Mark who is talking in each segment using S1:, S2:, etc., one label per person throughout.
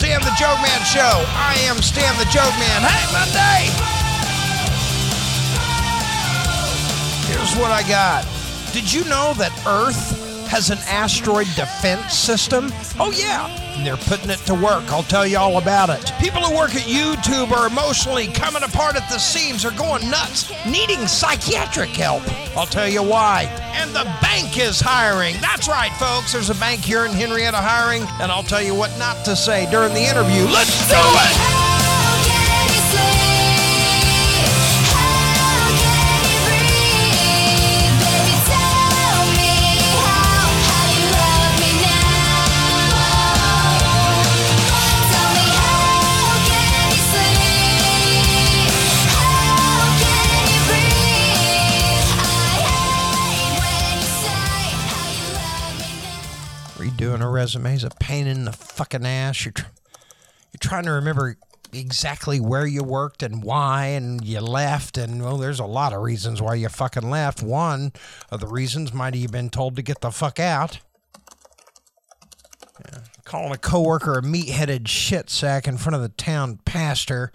S1: Stan the Joke Man Show. I am Stan the Joke Man. Hey, Monday! Here's what I got. Did you know that Earth has an asteroid defense system? Oh, yeah. And they're putting it to work. I'll tell you all about it. People who work at YouTube are emotionally coming apart at the seams, are going nuts, needing psychiatric help. I'll tell you why. And the bank is hiring. That's right, folks. There's a bank here in Henrietta hiring, and I'll tell you what not to say during the interview. Let's do it! Resume is a pain in the fucking ass. You're, tr- you're trying to remember exactly where you worked and why, and you left. And well, there's a lot of reasons why you fucking left. One of the reasons might have been told to get the fuck out. Yeah. Calling a coworker a meat-headed shit sack in front of the town pastor.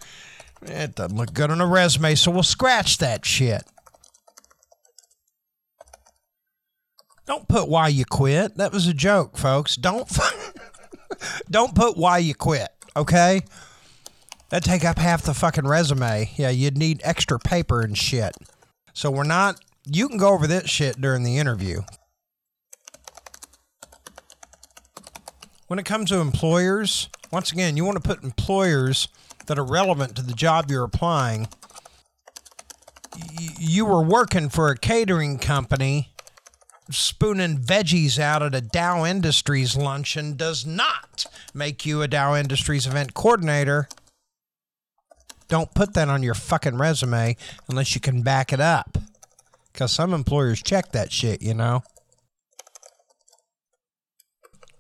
S1: It doesn't look good on a resume, so we'll scratch that shit. Don't put why you quit. That was a joke, folks. Don't don't put why you quit, okay? That'd take up half the fucking resume. Yeah, you'd need extra paper and shit. So we're not you can go over this shit during the interview. When it comes to employers, once again, you want to put employers that are relevant to the job you're applying. You were working for a catering company spooning veggies out at a Dow Industries luncheon does not make you a Dow Industries event coordinator. Don't put that on your fucking resume unless you can back it up. Because some employers check that shit, you know.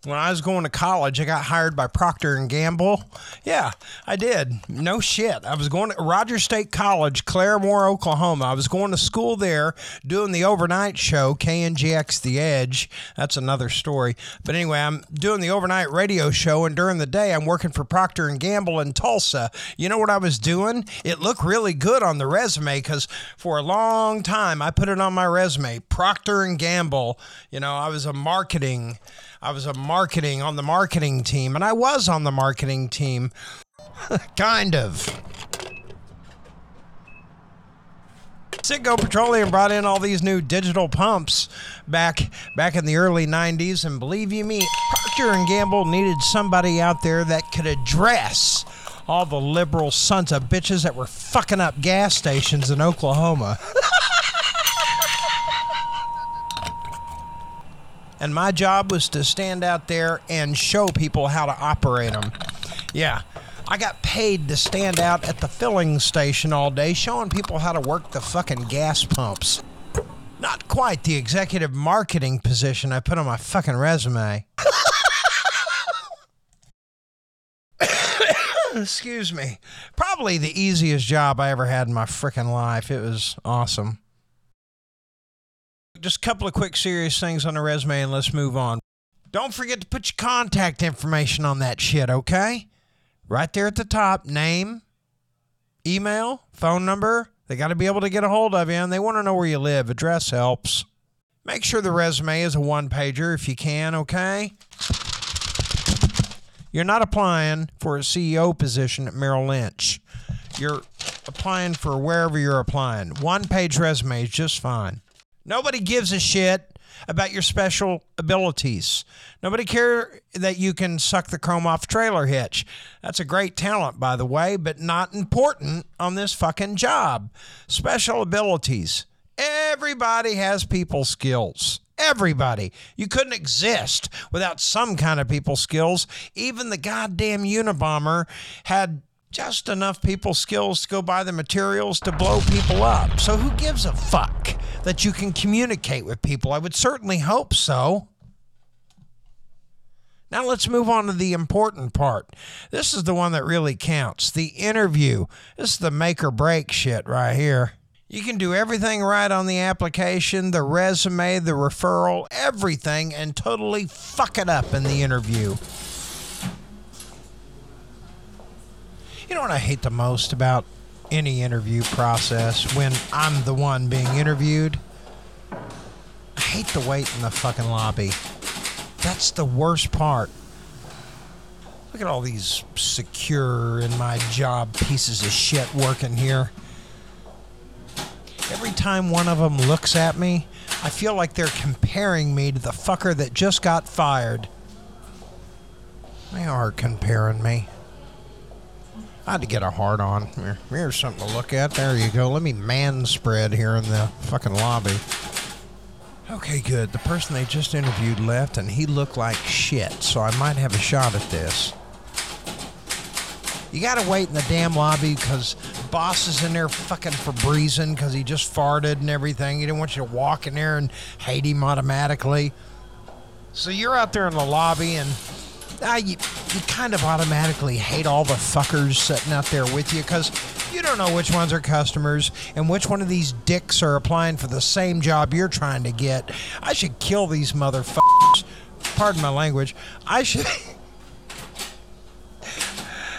S1: When I was going to college, I got hired by Procter and Gamble. Yeah, I did. No shit. I was going to Rogers State College, Claremore, Oklahoma. I was going to school there, doing the overnight show, KNGX The Edge. That's another story. But anyway, I'm doing the overnight radio show, and during the day, I'm working for Procter and Gamble in Tulsa. You know what I was doing? It looked really good on the resume because for a long time I put it on my resume. Procter and Gamble. You know, I was a marketing. I was a marketing on the marketing team, and I was on the marketing team. kind of. Citgo Petroleum brought in all these new digital pumps back back in the early 90s and believe you me Procter and Gamble needed somebody out there that could address all the liberal sons of bitches that were fucking up gas stations in Oklahoma. and my job was to stand out there and show people how to operate them. Yeah. I got paid to stand out at the filling station all day showing people how to work the fucking gas pumps. Not quite the executive marketing position I put on my fucking resume. Excuse me. Probably the easiest job I ever had in my freaking life. It was awesome. Just a couple of quick serious things on the resume and let's move on. Don't forget to put your contact information on that shit, okay? Right there at the top name, email, phone number. They got to be able to get a hold of you and they want to know where you live. Address helps. Make sure the resume is a one pager if you can, okay? You're not applying for a CEO position at Merrill Lynch. You're applying for wherever you're applying. One page resume is just fine. Nobody gives a shit about your special abilities. Nobody care that you can suck the chrome off trailer hitch. That's a great talent, by the way, but not important on this fucking job. Special abilities. Everybody has people skills. Everybody. You couldn't exist without some kind of people skills. Even the goddamn Unabomber had just enough people skills to go buy the materials to blow people up. So who gives a fuck that you can communicate with people? I would certainly hope so. Now let's move on to the important part. This is the one that really counts the interview. This is the make or break shit right here. You can do everything right on the application, the resume, the referral, everything, and totally fuck it up in the interview. You know what I hate the most about any interview process when I'm the one being interviewed? I hate the wait in the fucking lobby. That's the worst part. Look at all these secure in my job pieces of shit working here. Every time one of them looks at me, I feel like they're comparing me to the fucker that just got fired. They are comparing me. I had to get a hard on. Here, here's something to look at. There you go. Let me man spread here in the fucking lobby. Okay, good. The person they just interviewed left, and he looked like shit, so I might have a shot at this. You gotta wait in the damn lobby because boss is in there fucking Febrezing because he just farted and everything. He didn't want you to walk in there and hate him automatically. So you're out there in the lobby and uh, you, you kind of automatically hate all the fuckers sitting out there with you because you don't know which ones are customers and which one of these dicks are applying for the same job you're trying to get. I should kill these motherfuckers. Pardon my language. I should.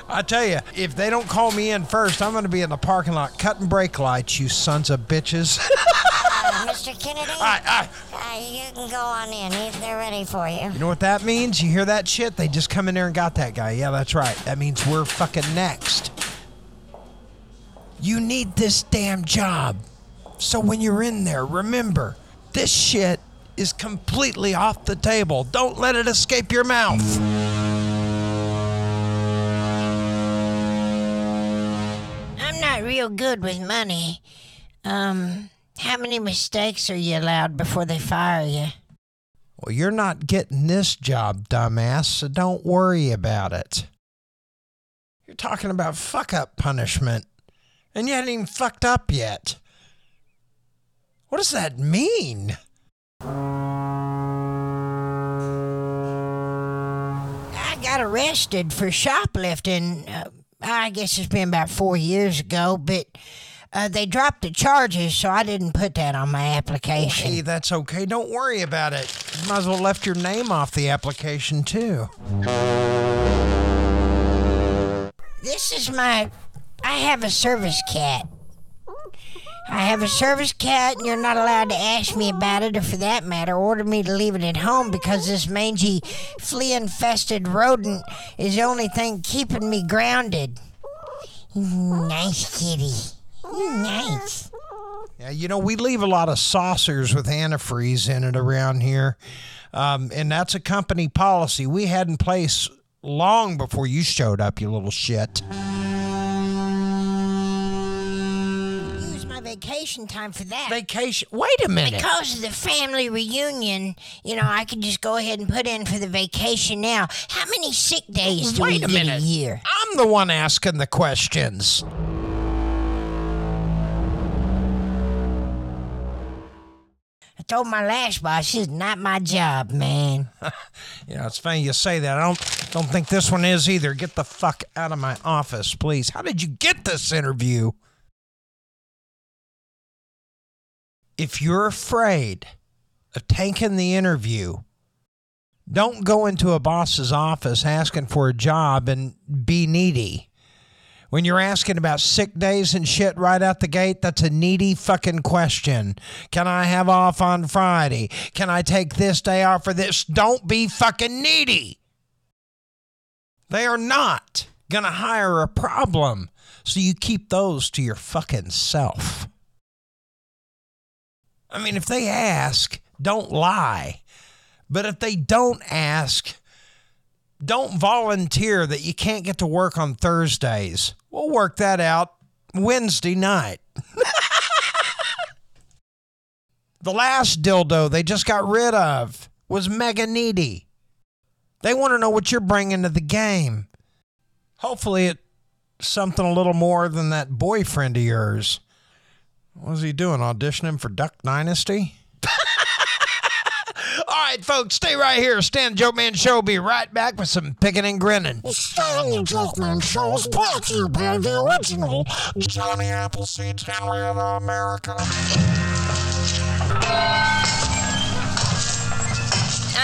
S1: I tell you, if they don't call me in first, I'm going to be in the parking lot cutting brake lights, you sons of bitches.
S2: Mr. Kennedy,
S1: I, I,
S2: uh, you can go on in. If They're ready for you.
S1: you know what that means? You hear that shit? They just come in there and got that guy. Yeah, that's right. That means we're fucking next. You need this damn job. So when you're in there, remember, this shit is completely off the table. Don't let it escape your mouth.
S2: I'm not real good with money. Um, how many mistakes are you allowed before they fire you?
S1: Well, you're not getting this job, dumbass, so don't worry about it. You're talking about fuck up punishment, and you haven't even fucked up yet. What does that mean?
S2: I got arrested for shoplifting. Uh, I guess it's been about four years ago, but uh, they dropped the charges, so I didn't put that on my application.
S1: Hey, that's okay. Don't worry about it. You might as well left your name off the application too.
S2: This is my. I have a service cat. I have a service cat, and you're not allowed to ask me about it, or for that matter, order me to leave it at home because this mangy, flea infested rodent is the only thing keeping me grounded. Nice kitty. Nice.
S1: Yeah, you know, we leave a lot of saucers with antifreeze in it around here. Um, and that's a company policy we had in place long before you showed up, you little shit.
S2: Use my vacation time for that.
S1: Vacation. Wait a minute.
S2: Because of the family reunion, you know, I could just go ahead and put in for the vacation now. How many sick days do
S1: Wait
S2: we
S1: a
S2: get
S1: minute.
S2: a year?
S1: I'm the one asking the questions.
S2: Told my last boss it's not my job, man.
S1: You know, it's funny you say that. I don't don't think this one is either. Get the fuck out of my office, please. How did you get this interview? If you're afraid of taking the interview, don't go into a boss's office asking for a job and be needy. When you're asking about sick days and shit right out the gate, that's a needy fucking question. Can I have off on Friday? Can I take this day off for this? Don't be fucking needy. They are not gonna hire a problem, so you keep those to your fucking self. I mean, if they ask, don't lie. But if they don't ask, don't volunteer that you can't get to work on Thursdays. We'll work that out Wednesday night. the last dildo they just got rid of was mega needy. They want to know what you're bringing to the game. Hopefully, it's something a little more than that boyfriend of yours. What was he doing? Auditioning for Duck Dynasty? Right, folks, stay right here. Stan Joke Man Show. Be right back with some picking and grinning.
S3: The Stanley Jokeman Show is brought to you by the original Johnny Appleseed Family of America.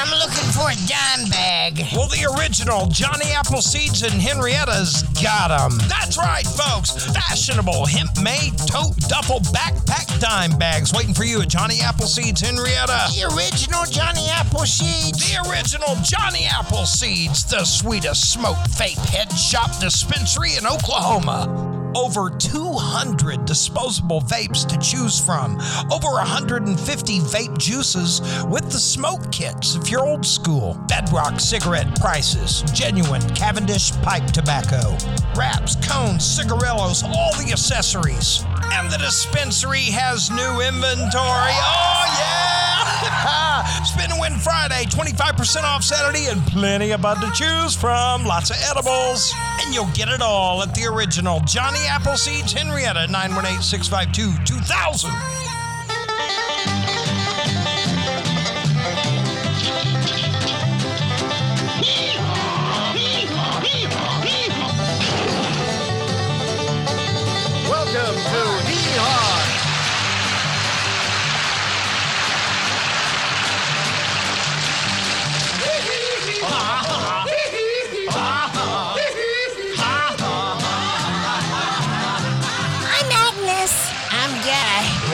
S2: I'm looking for a dime bag.
S1: Well, the original Johnny Appleseeds and Henrietta's got 'em. That's right, folks. Fashionable hemp-made tote duffel backpack dime bags waiting for you at Johnny Appleseeds Henrietta.
S2: The original Johnny Appleseed.
S1: The original Johnny Appleseeds, the sweetest smoke vape head shop dispensary in Oklahoma. Over 200 disposable vapes to choose from. Over 150 vape juices with the smoke kits if you're old school. Bedrock cigarette prices. Genuine Cavendish pipe tobacco. Wraps, cones, cigarillos, all the accessories. And the dispensary has new inventory. Oh, yeah! Spin and win Friday, 25% off Saturday, and plenty of bud to choose from. Lots of edibles. And you'll get it all at the original Johnny Appleseeds Henrietta, 918 652 2000.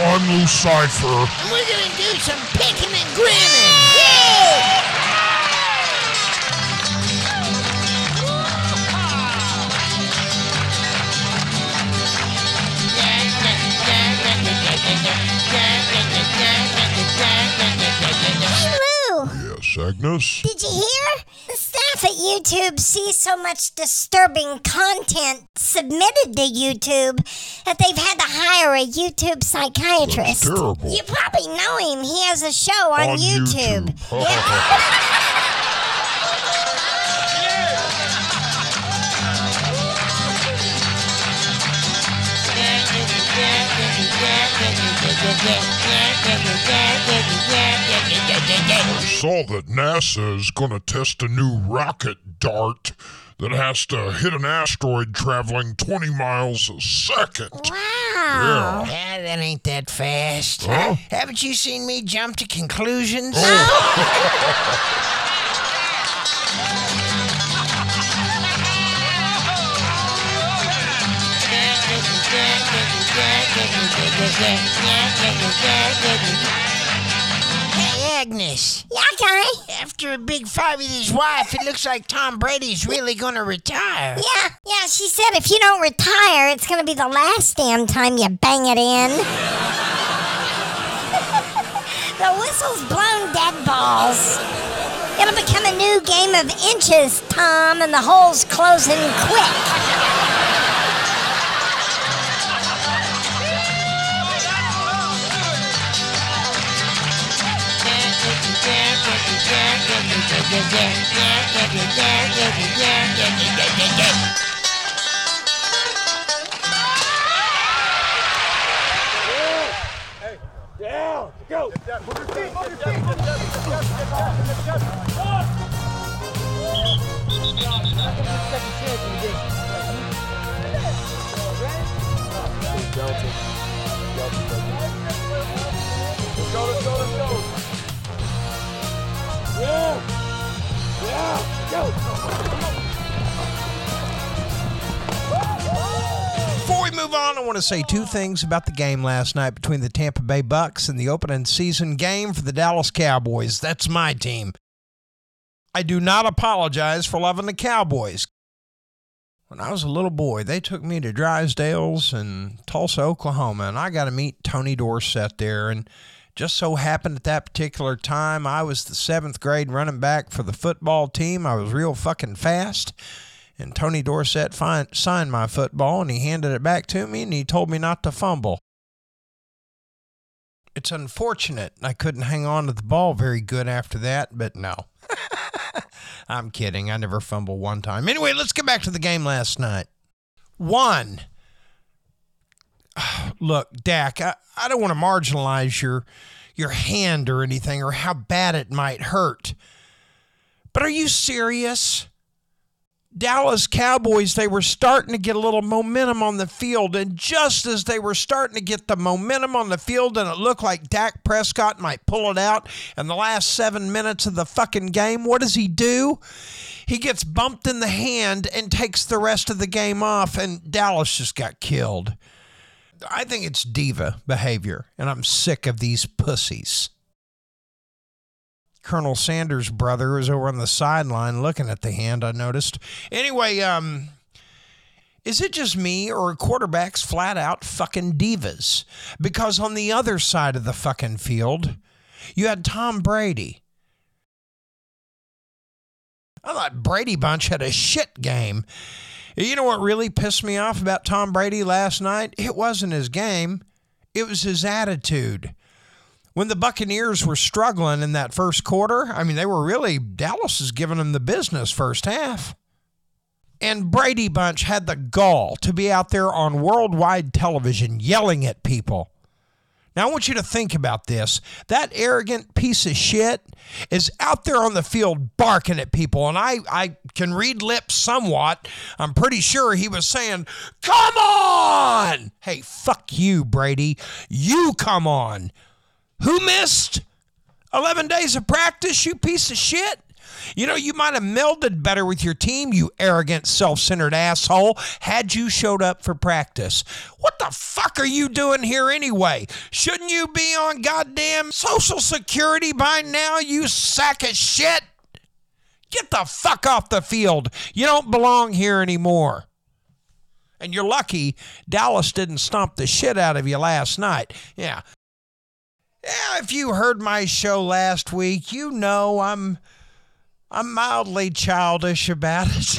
S3: I'm Lucifer.
S2: And we're gonna do some picking and grinning. Yeah!
S4: Lou,
S3: Yes, Agnes?
S4: did you hear? The staff at YouTube sees so much disturbing content submitted to YouTube that they've had to hire a YouTube psychiatrist.
S3: That's terrible.
S4: You probably know him. He has a show on,
S3: On
S4: YouTube.
S3: YouTube. I saw that NASA is going to test a new rocket dart that has to hit an asteroid traveling 20 miles a second.
S4: Wow.
S2: Yeah, yeah that ain't that fast.
S3: Huh?
S2: Haven't you seen me jump to conclusions? Hey, oh. Agnes.
S4: Yeah, guy.
S2: After a big fight with his wife, it looks like Tom Brady's really gonna retire.
S4: Yeah, yeah, she said if you don't retire, it's gonna be the last damn time you bang it in. the whistle's blown dead balls. It'll become a new game of inches, Tom, and the hole's closing quick.
S2: Down! Go! Get down. Move your feet! Move your feet! Get down! Get down! Get down! Get down! Delta. Delta. Let's go, let's go, let's go.
S1: Before we move on, I want to say two things about the game last night between the Tampa Bay Bucks and the opening season game for the Dallas Cowboys. That's my team. I do not apologize for loving the Cowboys. When I was a little boy, they took me to Drysdale's in Tulsa, Oklahoma, and I got to meet Tony Dorsett there. And just so happened at that particular time, I was the seventh grade running back for the football team. I was real fucking fast. And Tony Dorsett find, signed my football and he handed it back to me and he told me not to fumble. It's unfortunate I couldn't hang on to the ball very good after that, but no. I'm kidding. I never fumbled one time. Anyway, let's get back to the game last night. One. Look, Dak, I, I don't want to marginalize your your hand or anything or how bad it might hurt. But are you serious? Dallas Cowboys, they were starting to get a little momentum on the field. And just as they were starting to get the momentum on the field, and it looked like Dak Prescott might pull it out in the last seven minutes of the fucking game, what does he do? He gets bumped in the hand and takes the rest of the game off, and Dallas just got killed. I think it's diva behavior, and I'm sick of these pussies. Colonel Sanders' brother was over on the sideline looking at the hand, I noticed. Anyway, um, is it just me or quarterbacks flat out fucking divas? Because on the other side of the fucking field, you had Tom Brady. I thought Brady Bunch had a shit game. You know what really pissed me off about Tom Brady last night? It wasn't his game, it was his attitude when the Buccaneers were struggling in that first quarter, I mean, they were really, Dallas is giving them the business first half. And Brady Bunch had the gall to be out there on worldwide television yelling at people. Now, I want you to think about this. That arrogant piece of shit is out there on the field barking at people, and I, I can read lips somewhat. I'm pretty sure he was saying, Come on! Hey, fuck you, Brady. You come on. Who missed 11 days of practice, you piece of shit? You know, you might have melded better with your team, you arrogant, self centered asshole, had you showed up for practice. What the fuck are you doing here anyway? Shouldn't you be on goddamn Social Security by now, you sack of shit? Get the fuck off the field. You don't belong here anymore. And you're lucky Dallas didn't stomp the shit out of you last night. Yeah, yeah, if you heard my show last week, you know I'm I'm mildly childish about it.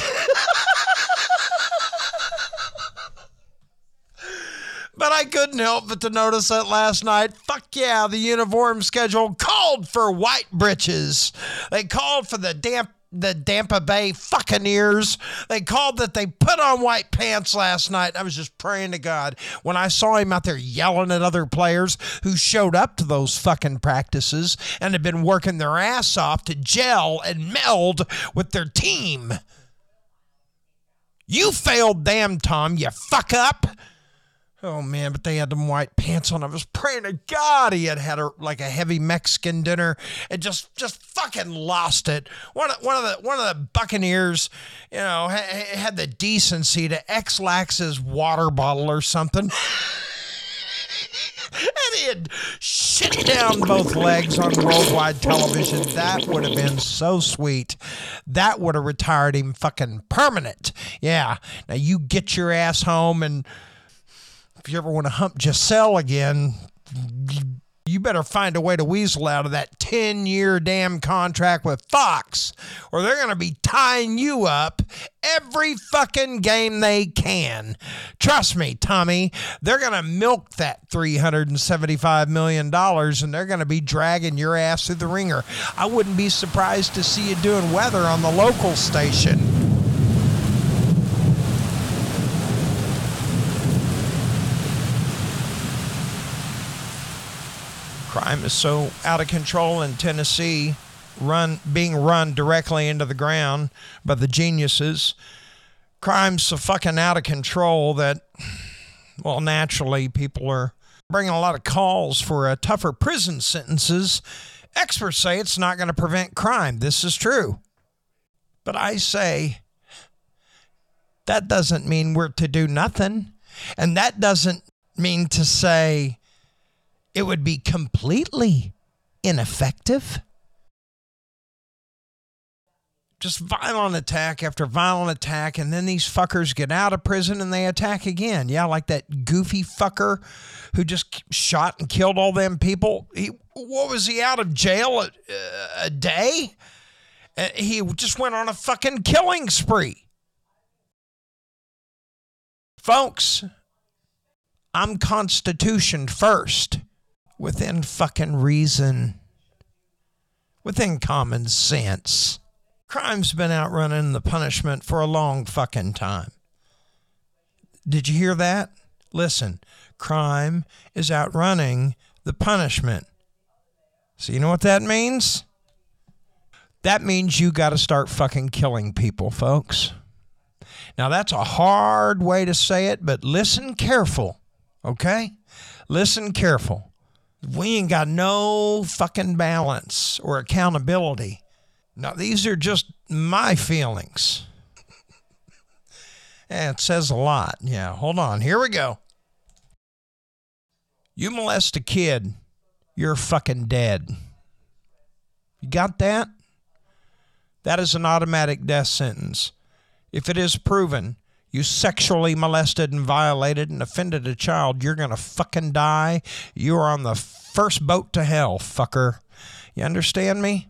S1: but I couldn't help but to notice that last night. Fuck yeah, the uniform schedule called for white breeches. They called for the damp the Tampa Bay Buccaneers. They called that they put on white pants last night. I was just praying to God when I saw him out there yelling at other players who showed up to those fucking practices and had been working their ass off to gel and meld with their team. You failed damn Tom, you fuck up. Oh man, but they had them white pants on. I was praying to God he had had a, like a heavy Mexican dinner and just just fucking lost it. One of, one of the one of the Buccaneers, you know, ha- had the decency to ex-lax his water bottle or something. and he had shit down both legs on worldwide television. That would have been so sweet. That would have retired him fucking permanent. Yeah. Now you get your ass home and if you ever want to hump Gisele again, you better find a way to weasel out of that 10 year damn contract with Fox, or they're going to be tying you up every fucking game they can. Trust me, Tommy, they're going to milk that $375 million and they're going to be dragging your ass through the ringer. I wouldn't be surprised to see you doing weather on the local station. Crime is so out of control in Tennessee, run being run directly into the ground by the geniuses. Crime's so fucking out of control that, well, naturally, people are bringing a lot of calls for uh, tougher prison sentences. Experts say it's not going to prevent crime. This is true. But I say that doesn't mean we're to do nothing. And that doesn't mean to say it would be completely ineffective. Just violent attack after violent attack, and then these fuckers get out of prison and they attack again. Yeah, like that goofy fucker who just shot and killed all them people. He, what was he out of jail a, a day? Uh, he just went on a fucking killing spree. Folks, I'm Constitution first within fucking reason, within common sense. Crime's been outrunning the punishment for a long fucking time. Did you hear that? Listen, crime is outrunning the punishment. So, you know what that means? That means you got to start fucking killing people, folks. Now, that's a hard way to say it, but listen careful, okay? Listen careful. We ain't got no fucking balance or accountability. Now, these are just my feelings. Yeah, it says a lot. Yeah, hold on. Here we go. You molest a kid, you're fucking dead. You got that? That is an automatic death sentence. If it is proven you sexually molested and violated and offended a child, you're going to fucking die. You are on the first boat to hell, fucker. You understand me?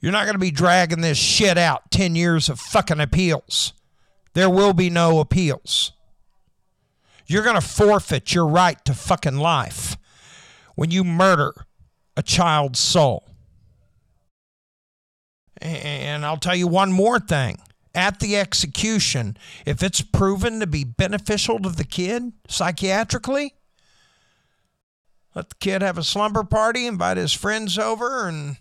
S1: You're not going to be dragging this shit out 10 years of fucking appeals. There will be no appeals. You're going to forfeit your right to fucking life when you murder a child's soul. And I'll tell you one more thing. At the execution, if it's proven to be beneficial to the kid psychiatrically, let the kid have a slumber party, invite his friends over, and,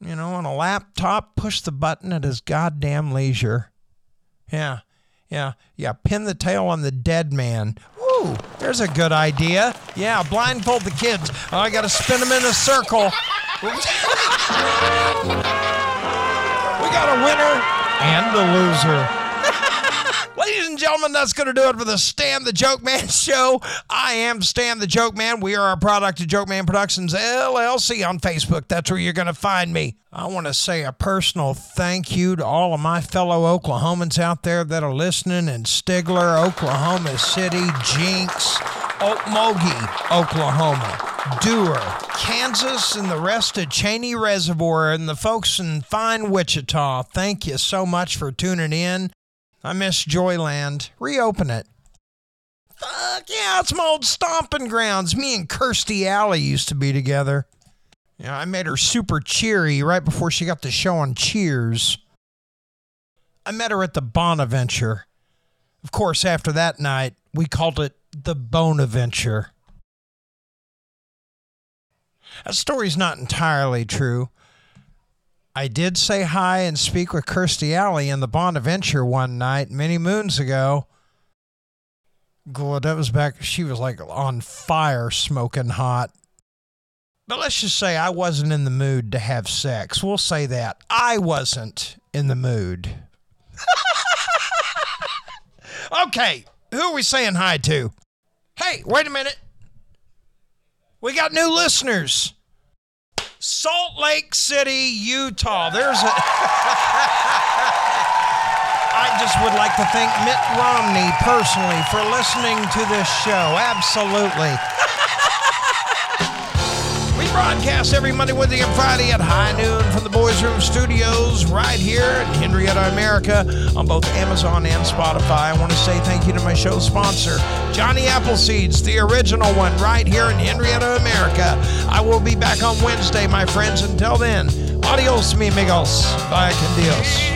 S1: you know, on a laptop, push the button at his goddamn leisure. Yeah, yeah, yeah. Pin the tail on the dead man. Ooh, there's a good idea. Yeah, blindfold the kids. Oh, I got to spin them in a circle. we got a winner and the loser. Ladies and gentlemen, that's going to do it for the Stan the Joke Man show. I am Stan the Joke Man. We are a product of Joke Man Productions LLC on Facebook. That's where you're going to find me. I want to say a personal thank you to all of my fellow Oklahomans out there that are listening in Stigler, Oklahoma City, Jenks, Okmulgee, Oklahoma. Dewar, Kansas, and the rest of Cheney Reservoir, and the folks in fine Wichita. Thank you so much for tuning in. I miss Joyland. Reopen it. Fuck yeah, it's my old stomping grounds. Me and Kirstie Alley used to be together. Yeah, I made her super cheery right before she got the show on Cheers. I met her at the Bonaventure. Of course, after that night, we called it the Bonaventure. That story's not entirely true. I did say hi and speak with Kirstie Alley in the Bonaventure one night many moons ago. God, that was back. She was like on fire, smoking hot. But let's just say I wasn't in the mood to have sex. We'll say that. I wasn't in the mood. okay, who are we saying hi to? Hey, wait a minute. We got new listeners. Salt Lake City, Utah. There's a. I just would like to thank Mitt Romney personally for listening to this show. Absolutely. Broadcast every Monday, Wednesday, and Friday at high noon from the Boys Room Studios right here in Henrietta, America on both Amazon and Spotify. I want to say thank you to my show sponsor, Johnny Appleseeds, the original one right here in Henrietta, America. I will be back on Wednesday, my friends. Until then, adios, mi amigos. Bye, con Dios.